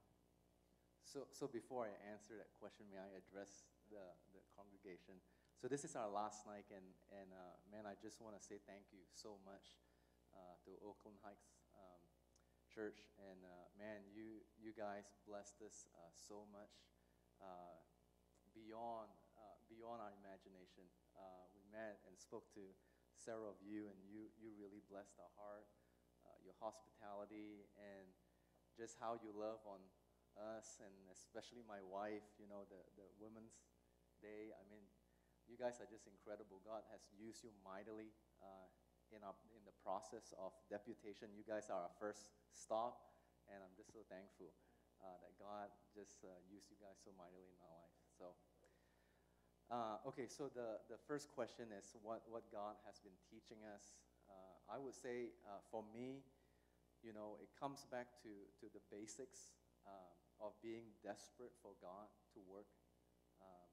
So, so before I answer that question, may I address the, the congregation? So this is our last night, and, and uh, man, I just want to say thank you so much uh, to Oakland Heights um, Church, and man, you you guys blessed us so much beyond, uh, beyond our imagination. Uh, we met and spoke to several of you, and you, you really blessed our heart, uh, your hospitality, and just how you love on us, and especially my wife, you know, the, the Women's Day. I mean, you guys are just incredible. God has used you mightily uh, in, our, in the process of deputation. You guys are our first stop, and I'm just so thankful uh, that God just uh, used you guys so mightily in our life. So, uh, okay, so the, the first question is what, what God has been teaching us. Uh, I would say uh, for me, you know, it comes back to, to the basics uh, of being desperate for God to work. Um,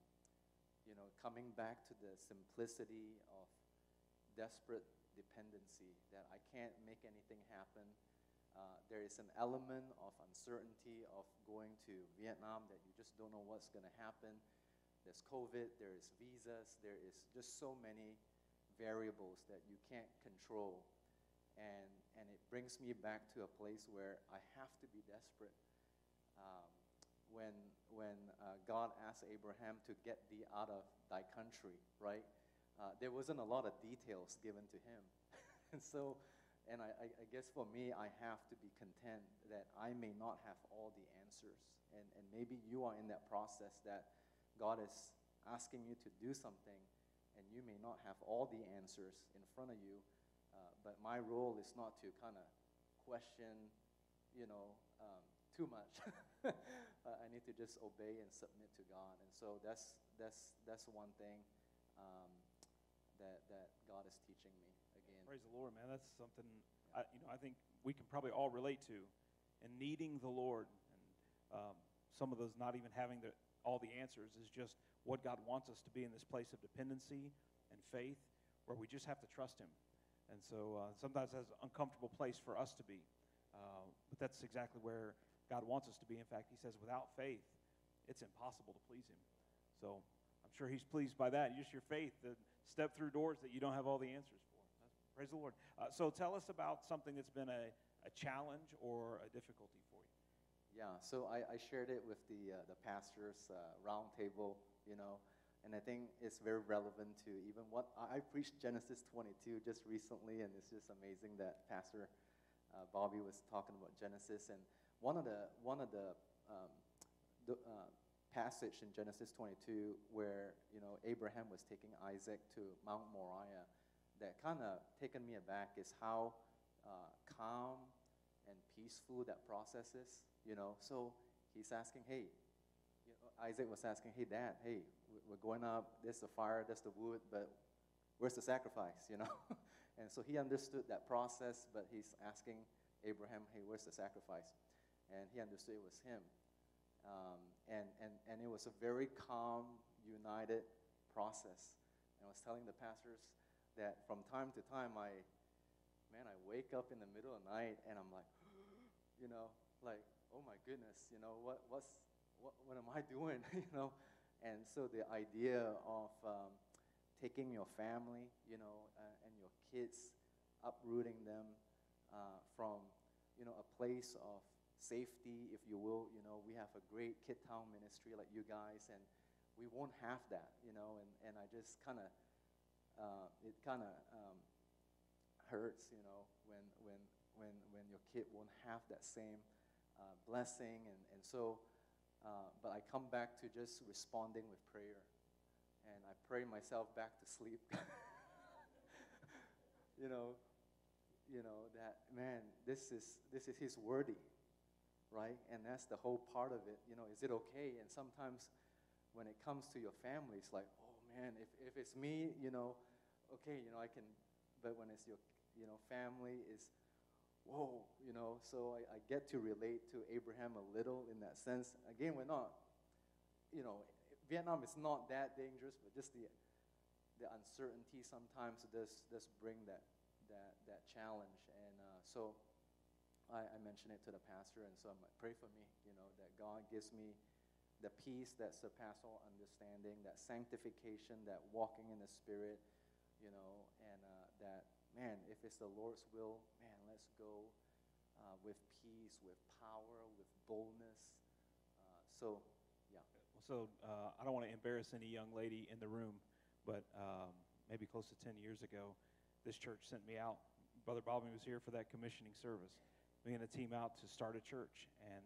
you know, coming back to the simplicity of desperate dependency that I can't make anything happen. Uh, there is an element of uncertainty of going to Vietnam that you just don't know what's going to happen. There's COVID, there is visas, there is just so many variables that you can't control. And, and it brings me back to a place where I have to be desperate. Um, when when uh, God asked Abraham to get thee out of thy country, right? Uh, there wasn't a lot of details given to him. and so, and I, I, I guess for me, I have to be content that I may not have all the answers. And, and maybe you are in that process that God is asking you to do something, and you may not have all the answers in front of you. Uh, but my role is not to kind of question, you know, um, too much. uh, I need to just obey and submit to God. And so that's, that's, that's one thing um, that, that God is teaching me. Praise the Lord, man. That's something I, you know, I think we can probably all relate to. And needing the Lord, and um, some of those not even having the, all the answers, is just what God wants us to be in this place of dependency and faith, where we just have to trust Him. And so uh, sometimes that's an uncomfortable place for us to be. Uh, but that's exactly where God wants us to be. In fact, He says, without faith, it's impossible to please Him. So I'm sure He's pleased by that. Just your faith to step through doors that you don't have all the answers for. Praise the Lord. Uh, so tell us about something that's been a, a challenge or a difficulty for you. Yeah, so I, I shared it with the, uh, the pastors' uh, roundtable, you know, and I think it's very relevant to even what I preached Genesis 22 just recently, and it's just amazing that Pastor uh, Bobby was talking about Genesis. And one of the, one of the, um, the uh, passage in Genesis 22 where, you know, Abraham was taking Isaac to Mount Moriah that kind of taken me aback is how uh, calm and peaceful that process is. You know, so he's asking, hey, you know, Isaac was asking, hey, Dad, hey, we're going up. There's the fire, there's the wood, but where's the sacrifice? You know, and so he understood that process, but he's asking Abraham, hey, where's the sacrifice? And he understood it was him. Um, and, and, and it was a very calm, united process. And I was telling the pastors, that from time to time I, man, I wake up in the middle of the night and I'm like, you know, like, oh my goodness, you know, what, what's, what, what am I doing, you know? And so the idea of um, taking your family, you know, uh, and your kids, uprooting them uh, from, you know, a place of safety, if you will. You know, we have a great Kid Town ministry like you guys, and we won't have that, you know, and, and I just kind of uh, it kind of um, hurts, you know, when, when, when, when your kid won't have that same uh, blessing. And, and so, uh, but I come back to just responding with prayer. And I pray myself back to sleep. you know, you know that man, this is this is his worthy, right? And that's the whole part of it. You know, is it okay? And sometimes when it comes to your family, it's like, man, if, if it's me, you know, okay, you know, I can, but when it's your, you know, family is, whoa, you know, so I, I get to relate to Abraham a little in that sense. Again, we're not, you know, Vietnam is not that dangerous, but just the, the uncertainty sometimes does, does bring that, that, that challenge. And uh, so I, I mentioned it to the pastor, and so I'm like, pray for me, you know, that God gives me the peace that surpasses all understanding, that sanctification, that walking in the Spirit, you know, and uh, that, man, if it's the Lord's will, man, let's go uh, with peace, with power, with boldness. Uh, so, yeah. So, uh, I don't want to embarrass any young lady in the room, but um, maybe close to 10 years ago, this church sent me out. Brother Bobby was here for that commissioning service. Me and a team out to start a church, and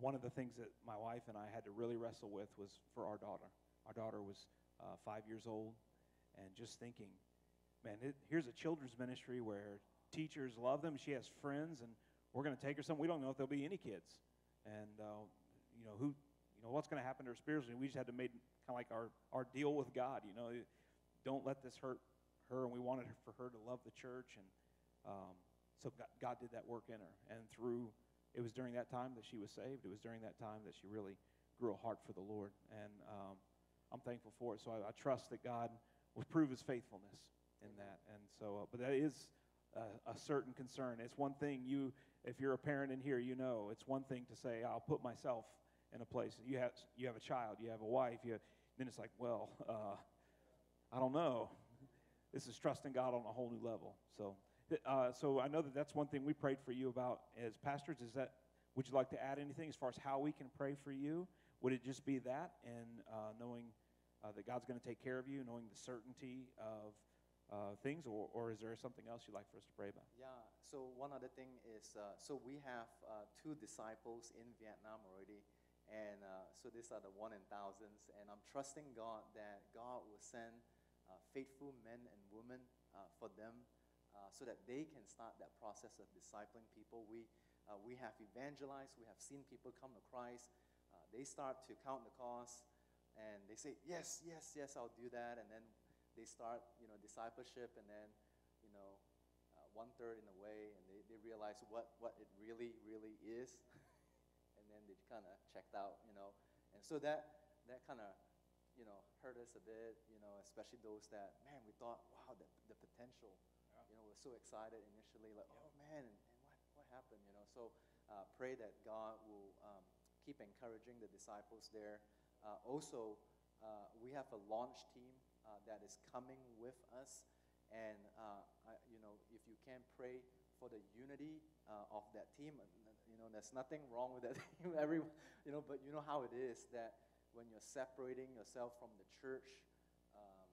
one of the things that my wife and I had to really wrestle with was for our daughter. Our daughter was uh, five years old, and just thinking, man, it, here's a children's ministry where teachers love them. She has friends, and we're going to take her somewhere. We don't know if there'll be any kids, and uh, you know who, you know what's going to happen to her spiritually. We just had to make kind of like our our deal with God. You know, don't let this hurt her, and we wanted for her to love the church, and um, so God, God did that work in her, and through it was during that time that she was saved. It was during that time that she really grew a heart for the Lord. And um, I'm thankful for it. So I, I trust that God will prove His faithfulness in that. And so, uh, but that is a, a certain concern. It's one thing you, if you're a parent in here, you know it's one thing to say, "I'll put myself in a place." You have you have a child, you have a wife. You have, then it's like, well, uh, I don't know. This is trusting God on a whole new level. So, uh, so I know that that's one thing we prayed for you about as pastors. Is that would you like to add anything as far as how we can pray for you? Would it just be that and uh, knowing uh, that God's going to take care of you, knowing the certainty of uh, things, or, or is there something else you'd like for us to pray about? Yeah, so one other thing is uh, so we have uh, two disciples in Vietnam already, and so these are the one in thousands, and I'm trusting God that God will send faithful men and women for them uh, so that they can start that process of discipling people. We, uh, we have evangelized, we have seen people come to Christ. Uh, they start to count the cost, and they say, Yes, yes, yes, I'll do that. And then they start, you know, discipleship, and then, you know, uh, one third in a way, and they, they realize what, what it really, really is. and then they kind of checked out, you know. And so that, that kind of, you know, hurt us a bit, you know, especially those that, man, we thought, wow, the, the potential, you know, we're so excited initially, like, oh man, and, and what, what happened, you know. So uh, pray that God will um, keep encouraging the disciples there. Uh, also, uh, we have a launch team uh, that is coming with us. And, uh, I, you know, if you can pray for the unity uh, of that team, you know, there's nothing wrong with that team. Every, you know, but you know how it is that when you're separating yourself from the church um,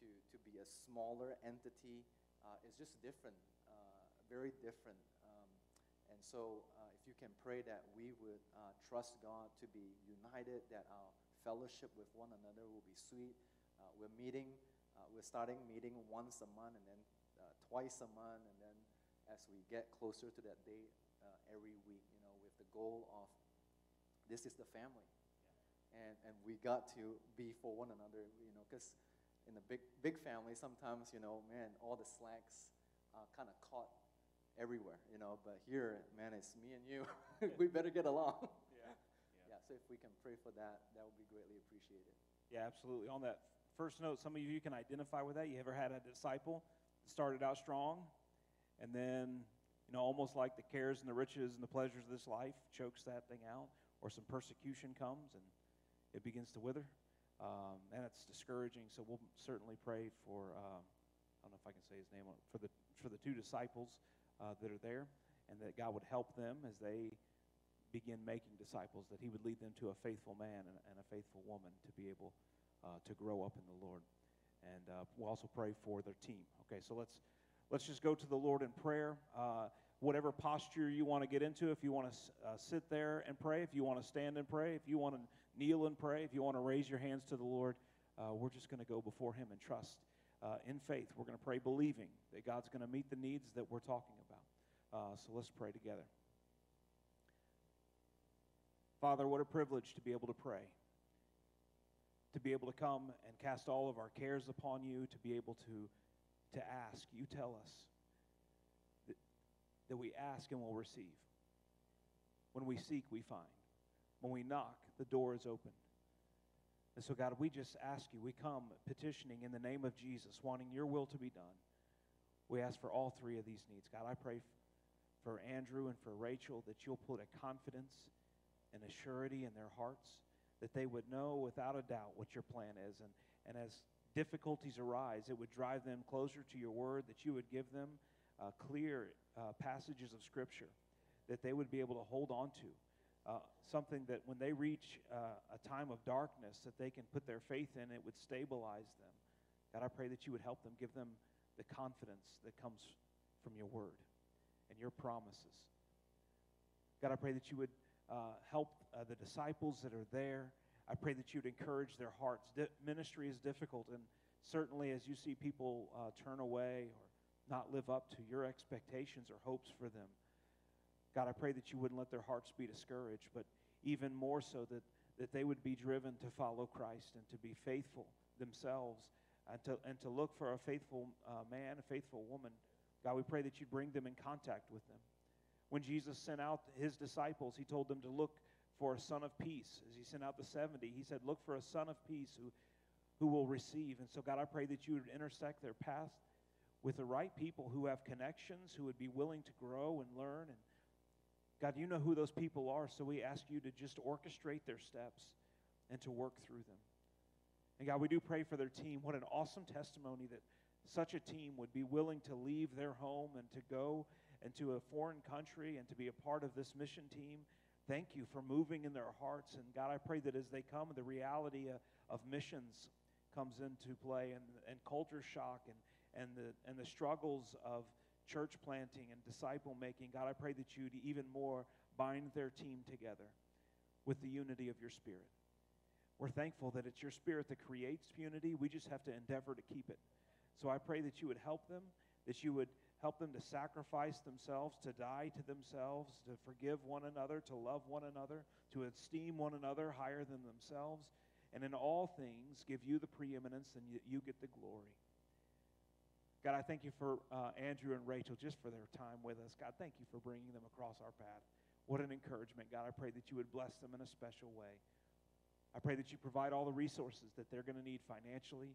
to, to be a smaller entity, uh, it's just different, uh, very different. Um, and so, uh, if you can pray that we would uh, trust God to be united, that our fellowship with one another will be sweet, uh, we're meeting, uh, we're starting meeting once a month and then uh, twice a month, and then as we get closer to that date every week, you know, with the goal of this is the family. And, and we got to be for one another, you know, because in a big, big family, sometimes, you know, man, all the slacks uh, kind of caught everywhere, you know. But here, man, it's me and you. we better get along. Yeah. yeah. So if we can pray for that, that would be greatly appreciated. Yeah, absolutely. On that first note, some of you can identify with that. You ever had a disciple that started out strong, and then, you know, almost like the cares and the riches and the pleasures of this life chokes that thing out, or some persecution comes and it begins to wither, um, and it's discouraging. So we'll certainly pray for. Um, I don't know if I can say his name for the for the two disciples uh, that are there, and that God would help them as they begin making disciples. That He would lead them to a faithful man and, and a faithful woman to be able uh, to grow up in the Lord. And uh, we'll also pray for their team. Okay, so let's let's just go to the Lord in prayer. Uh, whatever posture you want to get into, if you want to uh, sit there and pray, if you want to stand and pray, if you want to kneel and pray, if you want to raise your hands to the Lord, uh, we're just going to go before Him and trust uh, in faith. We're going to pray believing that God's going to meet the needs that we're talking about. so let's pray together. Father, what a privilege to be able to pray to be able to come and cast all of our cares upon you, to be able to, to ask. You tell us that, that we ask and will receive. When we seek, we find. When we knock, the door is open. And so, God, we just ask you, we come petitioning in the name of Jesus, wanting your will to be done. We ask for all three of these needs. God, I pray for Andrew and for Rachel that you'll put a confidence and a surety in their hearts that they would know without a doubt what your plan is. And, and as difficulties arise, it would drive them closer to your word, that you would give them uh, clear uh, passages of Scripture that they would be able to hold on to. Uh, something that when they reach uh, a time of darkness that they can put their faith in, it would stabilize them. God, I pray that you would help them, give them the confidence that comes from your word and your promises. God, I pray that you would uh, help uh, the disciples that are there. I pray that you'd encourage their hearts. Di- ministry is difficult, and certainly as you see people uh, turn away or not live up to your expectations or hopes for them, God, I pray that you wouldn't let their hearts be discouraged, but even more so that, that they would be driven to follow Christ and to be faithful themselves and to, and to look for a faithful uh, man, a faithful woman. God, we pray that you bring them in contact with them. When Jesus sent out his disciples, he told them to look for a son of peace. As he sent out the 70, he said, Look for a son of peace who, who will receive. And so, God, I pray that you would intersect their path with the right people who have connections, who would be willing to grow and learn. And God, you know who those people are, so we ask you to just orchestrate their steps and to work through them. And God, we do pray for their team. What an awesome testimony that such a team would be willing to leave their home and to go into a foreign country and to be a part of this mission team. Thank you for moving in their hearts. And God, I pray that as they come, the reality of, of missions comes into play and, and culture shock and, and, the, and the struggles of church planting and disciple making. God, I pray that you'd even more bind their team together with the unity of your spirit. We're thankful that it's your spirit that creates unity. We just have to endeavor to keep it. So I pray that you would help them, that you would help them to sacrifice themselves, to die to themselves, to forgive one another, to love one another, to esteem one another higher than themselves, and in all things give you the preeminence and you get the glory. God, I thank you for uh, Andrew and Rachel just for their time with us. God, thank you for bringing them across our path. What an encouragement. God, I pray that you would bless them in a special way. I pray that you provide all the resources that they're going to need financially.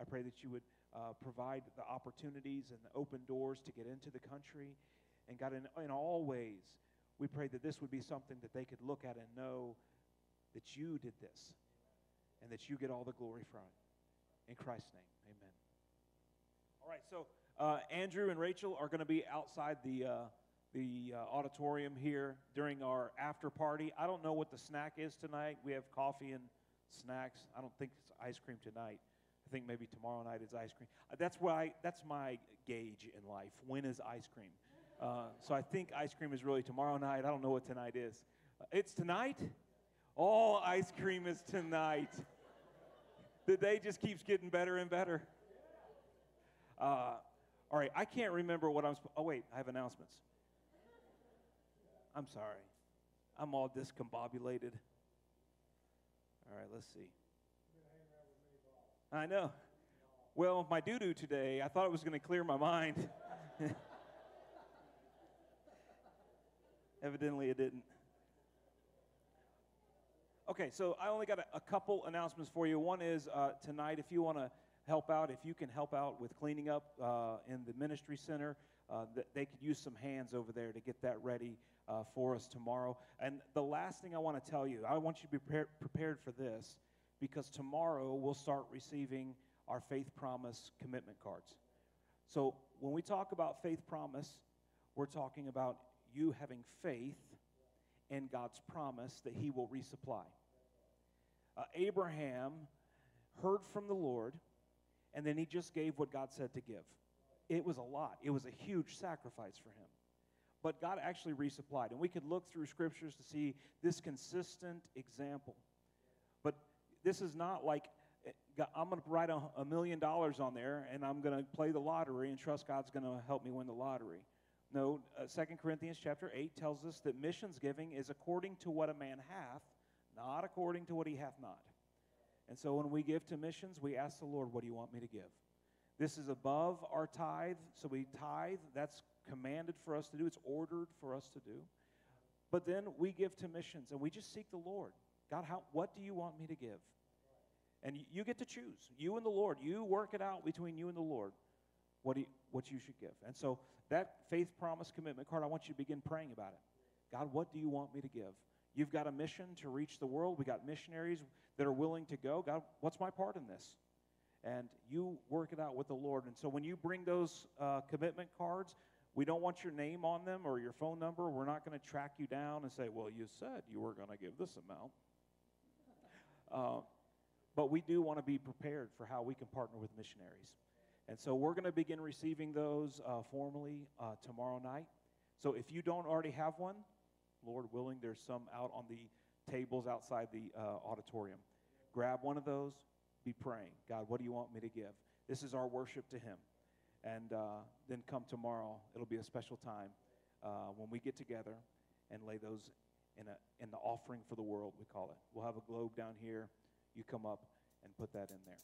I pray that you would uh, provide the opportunities and the open doors to get into the country. And God, in, in all ways, we pray that this would be something that they could look at and know that you did this and that you get all the glory from it. In Christ's name, amen. All right, so uh, Andrew and Rachel are going to be outside the, uh, the uh, auditorium here during our after party. I don't know what the snack is tonight. We have coffee and snacks. I don't think it's ice cream tonight. I think maybe tomorrow night is ice cream. Uh, that's why that's my gauge in life. When is ice cream? Uh, so I think ice cream is really tomorrow night. I don't know what tonight is. Uh, it's tonight. All ice cream is tonight. The day just keeps getting better and better. Uh, all right, I can't remember what I'm. Sp- oh wait, I have announcements. I'm sorry, I'm all discombobulated. All right, let's see. I know. Well, my doo doo today, I thought it was going to clear my mind. Evidently, it didn't. Okay, so I only got a, a couple announcements for you. One is uh, tonight, if you want to help out, if you can help out with cleaning up uh, in the ministry center, uh, th- they could use some hands over there to get that ready uh, for us tomorrow. And the last thing I want to tell you, I want you to be pre- prepared for this because tomorrow we'll start receiving our faith promise commitment cards. So when we talk about faith promise, we're talking about you having faith in God's promise that He will resupply. Uh, Abraham heard from the Lord and then he just gave what God said to give. It was a lot, it was a huge sacrifice for him. But God actually resupplied. And we could look through scriptures to see this consistent example. But this is not like eh, I'm going to write a, million dollars on there and I'm going to play the lottery and trust God's going to help me win the lottery. No, uh, 2 Corinthians chapter 8 tells us that missions giving is according to what a man hath, not according to what he hath not. And so when we give to missions, we ask the Lord, What do you want me to give? This is above our tithe, so we tithe. That's commanded for us to do, it's ordered for us to do. But then we give to missions and we just seek the Lord. God, how, what do you want me to give? And you get to choose. You and the Lord. You work it out between you and the Lord what, you, what you should give. And so that faith promise commitment card, I want you to begin praying about it. God, what do you want me to give? You've got a mission to reach the world. We got missionaries that are willing to go. God, what's my part in this? And you work it out with the Lord. And so when you bring those uh, commitment cards, we don't want your name on them or your phone number. We're not going to track you down and say, well, you said you were going to give this amount. Uh, but we do want to be prepared for how we can partner with missionaries. And so we're going to begin receiving those uh, formally uh, tomorrow night. So if you don't already have one, Lord willing, there's some out on the tables outside the uh, auditorium. Grab one of those, be praying. God, what do you want me to give? This is our worship to Him. And uh, then come tomorrow, it'll be a special time uh, when we get together and lay those in, a, in the offering for the world, we call it. We'll have a globe down here. You come up and put that in there.